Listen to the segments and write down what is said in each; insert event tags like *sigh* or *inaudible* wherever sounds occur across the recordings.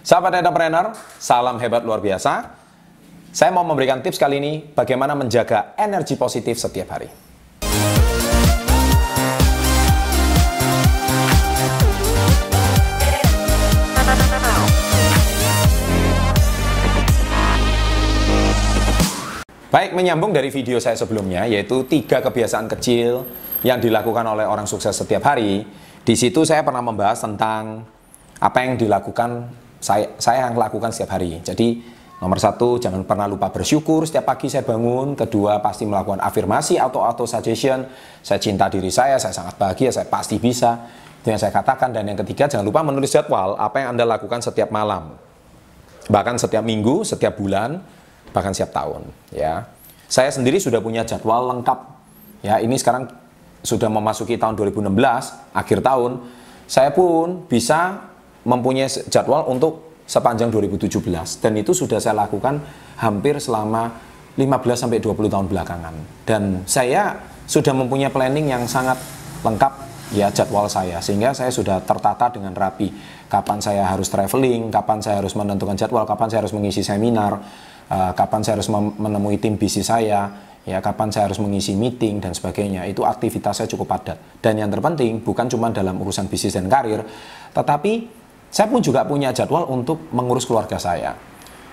Sahabat entrepreneur, salam hebat luar biasa. Saya mau memberikan tips kali ini bagaimana menjaga energi positif setiap hari. Baik, menyambung dari video saya sebelumnya, yaitu tiga kebiasaan kecil yang dilakukan oleh orang sukses setiap hari. Di situ saya pernah membahas tentang apa yang dilakukan saya, saya yang lakukan setiap hari. Jadi nomor satu, jangan pernah lupa bersyukur setiap pagi saya bangun. Kedua, pasti melakukan afirmasi atau auto suggestion. Saya cinta diri saya, saya sangat bahagia, saya pasti bisa. Itu yang saya katakan. Dan yang ketiga, jangan lupa menulis jadwal apa yang Anda lakukan setiap malam. Bahkan setiap minggu, setiap bulan, bahkan siap tahun ya. Saya sendiri sudah punya jadwal lengkap. Ya, ini sekarang sudah memasuki tahun 2016, akhir tahun. Saya pun bisa mempunyai jadwal untuk sepanjang 2017 dan itu sudah saya lakukan hampir selama 15 sampai 20 tahun belakangan. Dan saya sudah mempunyai planning yang sangat lengkap ya jadwal saya sehingga saya sudah tertata dengan rapi kapan saya harus traveling, kapan saya harus menentukan jadwal, kapan saya harus mengisi seminar, uh, kapan saya harus menemui tim bisnis saya, ya kapan saya harus mengisi meeting dan sebagainya. Itu aktivitas saya cukup padat. Dan yang terpenting bukan cuma dalam urusan bisnis dan karir, tetapi saya pun juga punya jadwal untuk mengurus keluarga saya.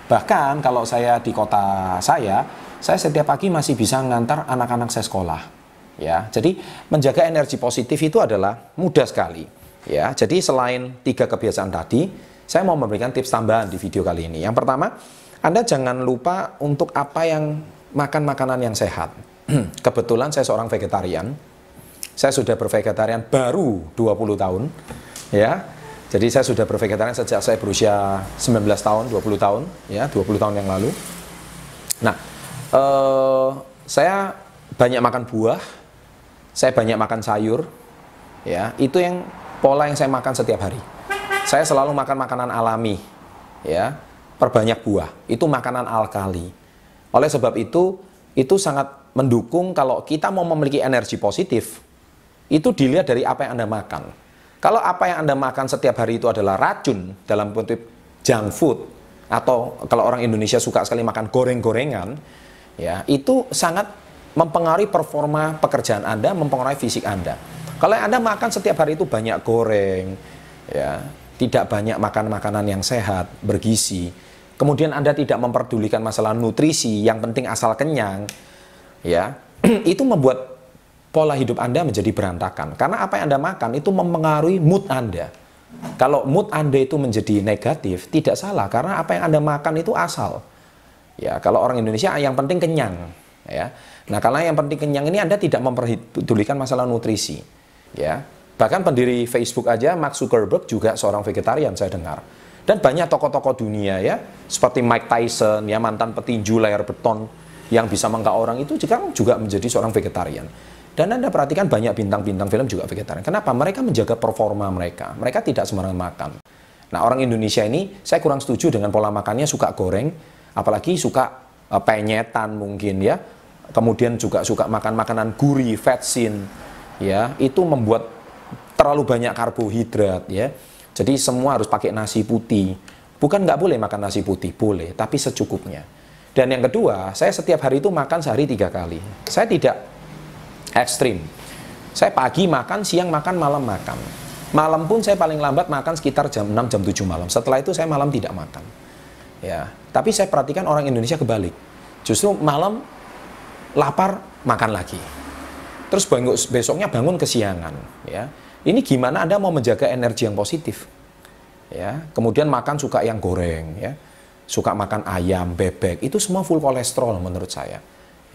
Bahkan kalau saya di kota saya, saya setiap pagi masih bisa mengantar anak-anak saya sekolah. Ya, jadi menjaga energi positif itu adalah mudah sekali. Ya, jadi selain tiga kebiasaan tadi, saya mau memberikan tips tambahan di video kali ini. Yang pertama, anda jangan lupa untuk apa yang makan makanan yang sehat. *clears throat* Kebetulan saya seorang vegetarian. Saya sudah bervegetarian baru 20 tahun. Ya. Jadi saya sudah bervegetarian sejak saya berusia 19 tahun, 20 tahun, ya, 20 tahun yang lalu. Nah, eh, saya banyak makan buah, saya banyak makan sayur, ya, itu yang pola yang saya makan setiap hari. Saya selalu makan makanan alami, ya, perbanyak buah. Itu makanan alkali. Oleh sebab itu, itu sangat mendukung kalau kita mau memiliki energi positif, itu dilihat dari apa yang Anda makan. Kalau apa yang Anda makan setiap hari itu adalah racun dalam bentuk junk food, atau kalau orang Indonesia suka sekali makan goreng-gorengan, ya itu sangat mempengaruhi performa pekerjaan Anda, mempengaruhi fisik Anda. Kalau Anda makan setiap hari itu banyak goreng, ya tidak banyak makan makanan yang sehat, bergizi, kemudian Anda tidak memperdulikan masalah nutrisi, yang penting asal kenyang, ya, *clears throat* itu membuat pola hidup Anda menjadi berantakan. Karena apa yang Anda makan itu mempengaruhi mood Anda. Kalau mood Anda itu menjadi negatif, tidak salah karena apa yang Anda makan itu asal. Ya, kalau orang Indonesia yang penting kenyang, ya. Nah, kalau yang penting kenyang ini Anda tidak memperdulikan masalah nutrisi, ya. Bahkan pendiri Facebook aja Mark Zuckerberg juga seorang vegetarian saya dengar. Dan banyak tokoh-tokoh dunia ya, seperti Mike Tyson ya mantan petinju layar beton yang bisa mengka orang itu juga juga menjadi seorang vegetarian. Dan Anda perhatikan banyak bintang-bintang film juga vegetarian. Kenapa? Mereka menjaga performa mereka. Mereka tidak sembarangan makan. Nah, orang Indonesia ini saya kurang setuju dengan pola makannya suka goreng, apalagi suka uh, penyetan mungkin ya. Kemudian juga suka makan makanan gurih, fatsin, ya. Itu membuat terlalu banyak karbohidrat ya jadi semua harus pakai nasi putih. Bukan nggak boleh makan nasi putih, boleh, tapi secukupnya. Dan yang kedua, saya setiap hari itu makan sehari tiga kali. Saya tidak ekstrim. Saya pagi makan, siang makan, malam makan. Malam pun saya paling lambat makan sekitar jam 6, jam 7 malam. Setelah itu saya malam tidak makan. Ya, tapi saya perhatikan orang Indonesia kebalik. Justru malam lapar makan lagi. Terus besoknya bangun kesiangan, ya ini gimana Anda mau menjaga energi yang positif? Ya, kemudian makan suka yang goreng, ya, suka makan ayam, bebek, itu semua full kolesterol menurut saya.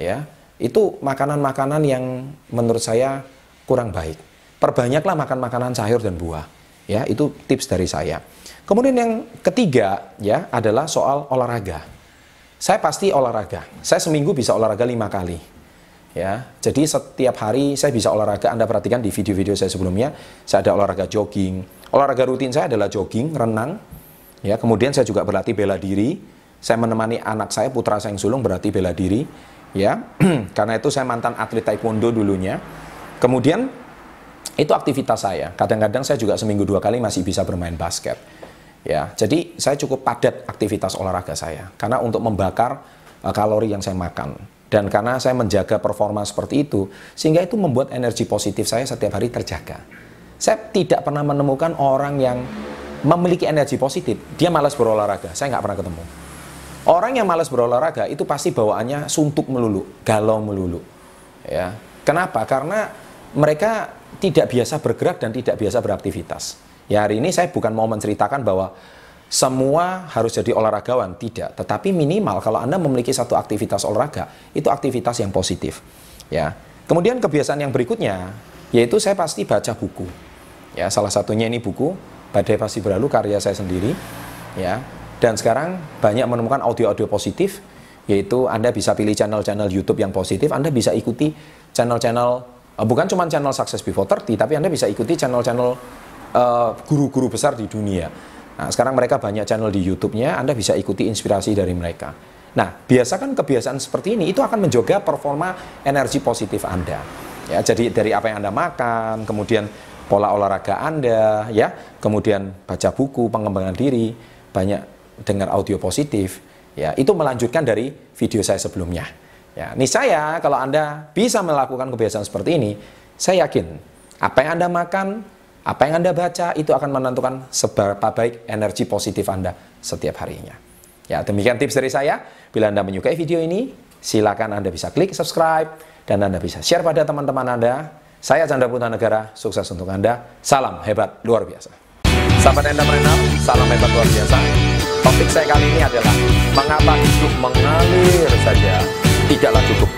Ya, itu makanan-makanan yang menurut saya kurang baik. Perbanyaklah makan makanan sayur dan buah. Ya, itu tips dari saya. Kemudian yang ketiga ya adalah soal olahraga. Saya pasti olahraga. Saya seminggu bisa olahraga lima kali ya. Jadi setiap hari saya bisa olahraga. Anda perhatikan di video-video saya sebelumnya, saya ada olahraga jogging. Olahraga rutin saya adalah jogging, renang. Ya, kemudian saya juga berlatih bela diri. Saya menemani anak saya putra saya yang sulung berlatih bela diri, ya. *clears throat* Karena itu saya mantan atlet taekwondo dulunya. Kemudian itu aktivitas saya. Kadang-kadang saya juga seminggu dua kali masih bisa bermain basket. Ya, jadi saya cukup padat aktivitas olahraga saya karena untuk membakar uh, kalori yang saya makan dan karena saya menjaga performa seperti itu sehingga itu membuat energi positif saya setiap hari terjaga. Saya tidak pernah menemukan orang yang memiliki energi positif, dia malas berolahraga. Saya nggak pernah ketemu. Orang yang malas berolahraga itu pasti bawaannya suntuk melulu, galau melulu. Ya, kenapa? Karena mereka tidak biasa bergerak dan tidak biasa beraktivitas. Ya hari ini saya bukan mau menceritakan bahwa semua harus jadi olahragawan, tidak. Tetapi minimal kalau Anda memiliki satu aktivitas olahraga, itu aktivitas yang positif. Ya. Kemudian kebiasaan yang berikutnya, yaitu saya pasti baca buku. Ya, salah satunya ini buku Badai Pasti Berlalu karya saya sendiri. Ya. Dan sekarang banyak menemukan audio-audio positif, yaitu Anda bisa pilih channel-channel YouTube yang positif, Anda bisa ikuti channel-channel eh, bukan cuma channel Success Before 30, tapi Anda bisa ikuti channel-channel Eh, guru-guru besar di dunia. Nah, sekarang mereka banyak channel di YouTube-nya, Anda bisa ikuti inspirasi dari mereka. Nah, biasakan kebiasaan seperti ini itu akan menjaga performa energi positif Anda. Ya, jadi dari apa yang Anda makan, kemudian pola olahraga Anda, ya, kemudian baca buku, pengembangan diri, banyak dengar audio positif, ya, itu melanjutkan dari video saya sebelumnya. Ya, ini saya kalau Anda bisa melakukan kebiasaan seperti ini, saya yakin apa yang Anda makan, apa yang Anda baca itu akan menentukan seberapa baik energi positif Anda setiap harinya. Ya, demikian tips dari saya. Bila Anda menyukai video ini, silakan Anda bisa klik subscribe dan Anda bisa share pada teman-teman Anda. Saya Chandra Negara, sukses untuk Anda. Salam hebat luar biasa. Sahabat entrepreneur, salam hebat luar biasa. Topik saya kali ini adalah mengapa hidup mengalir saja. Tidaklah cukup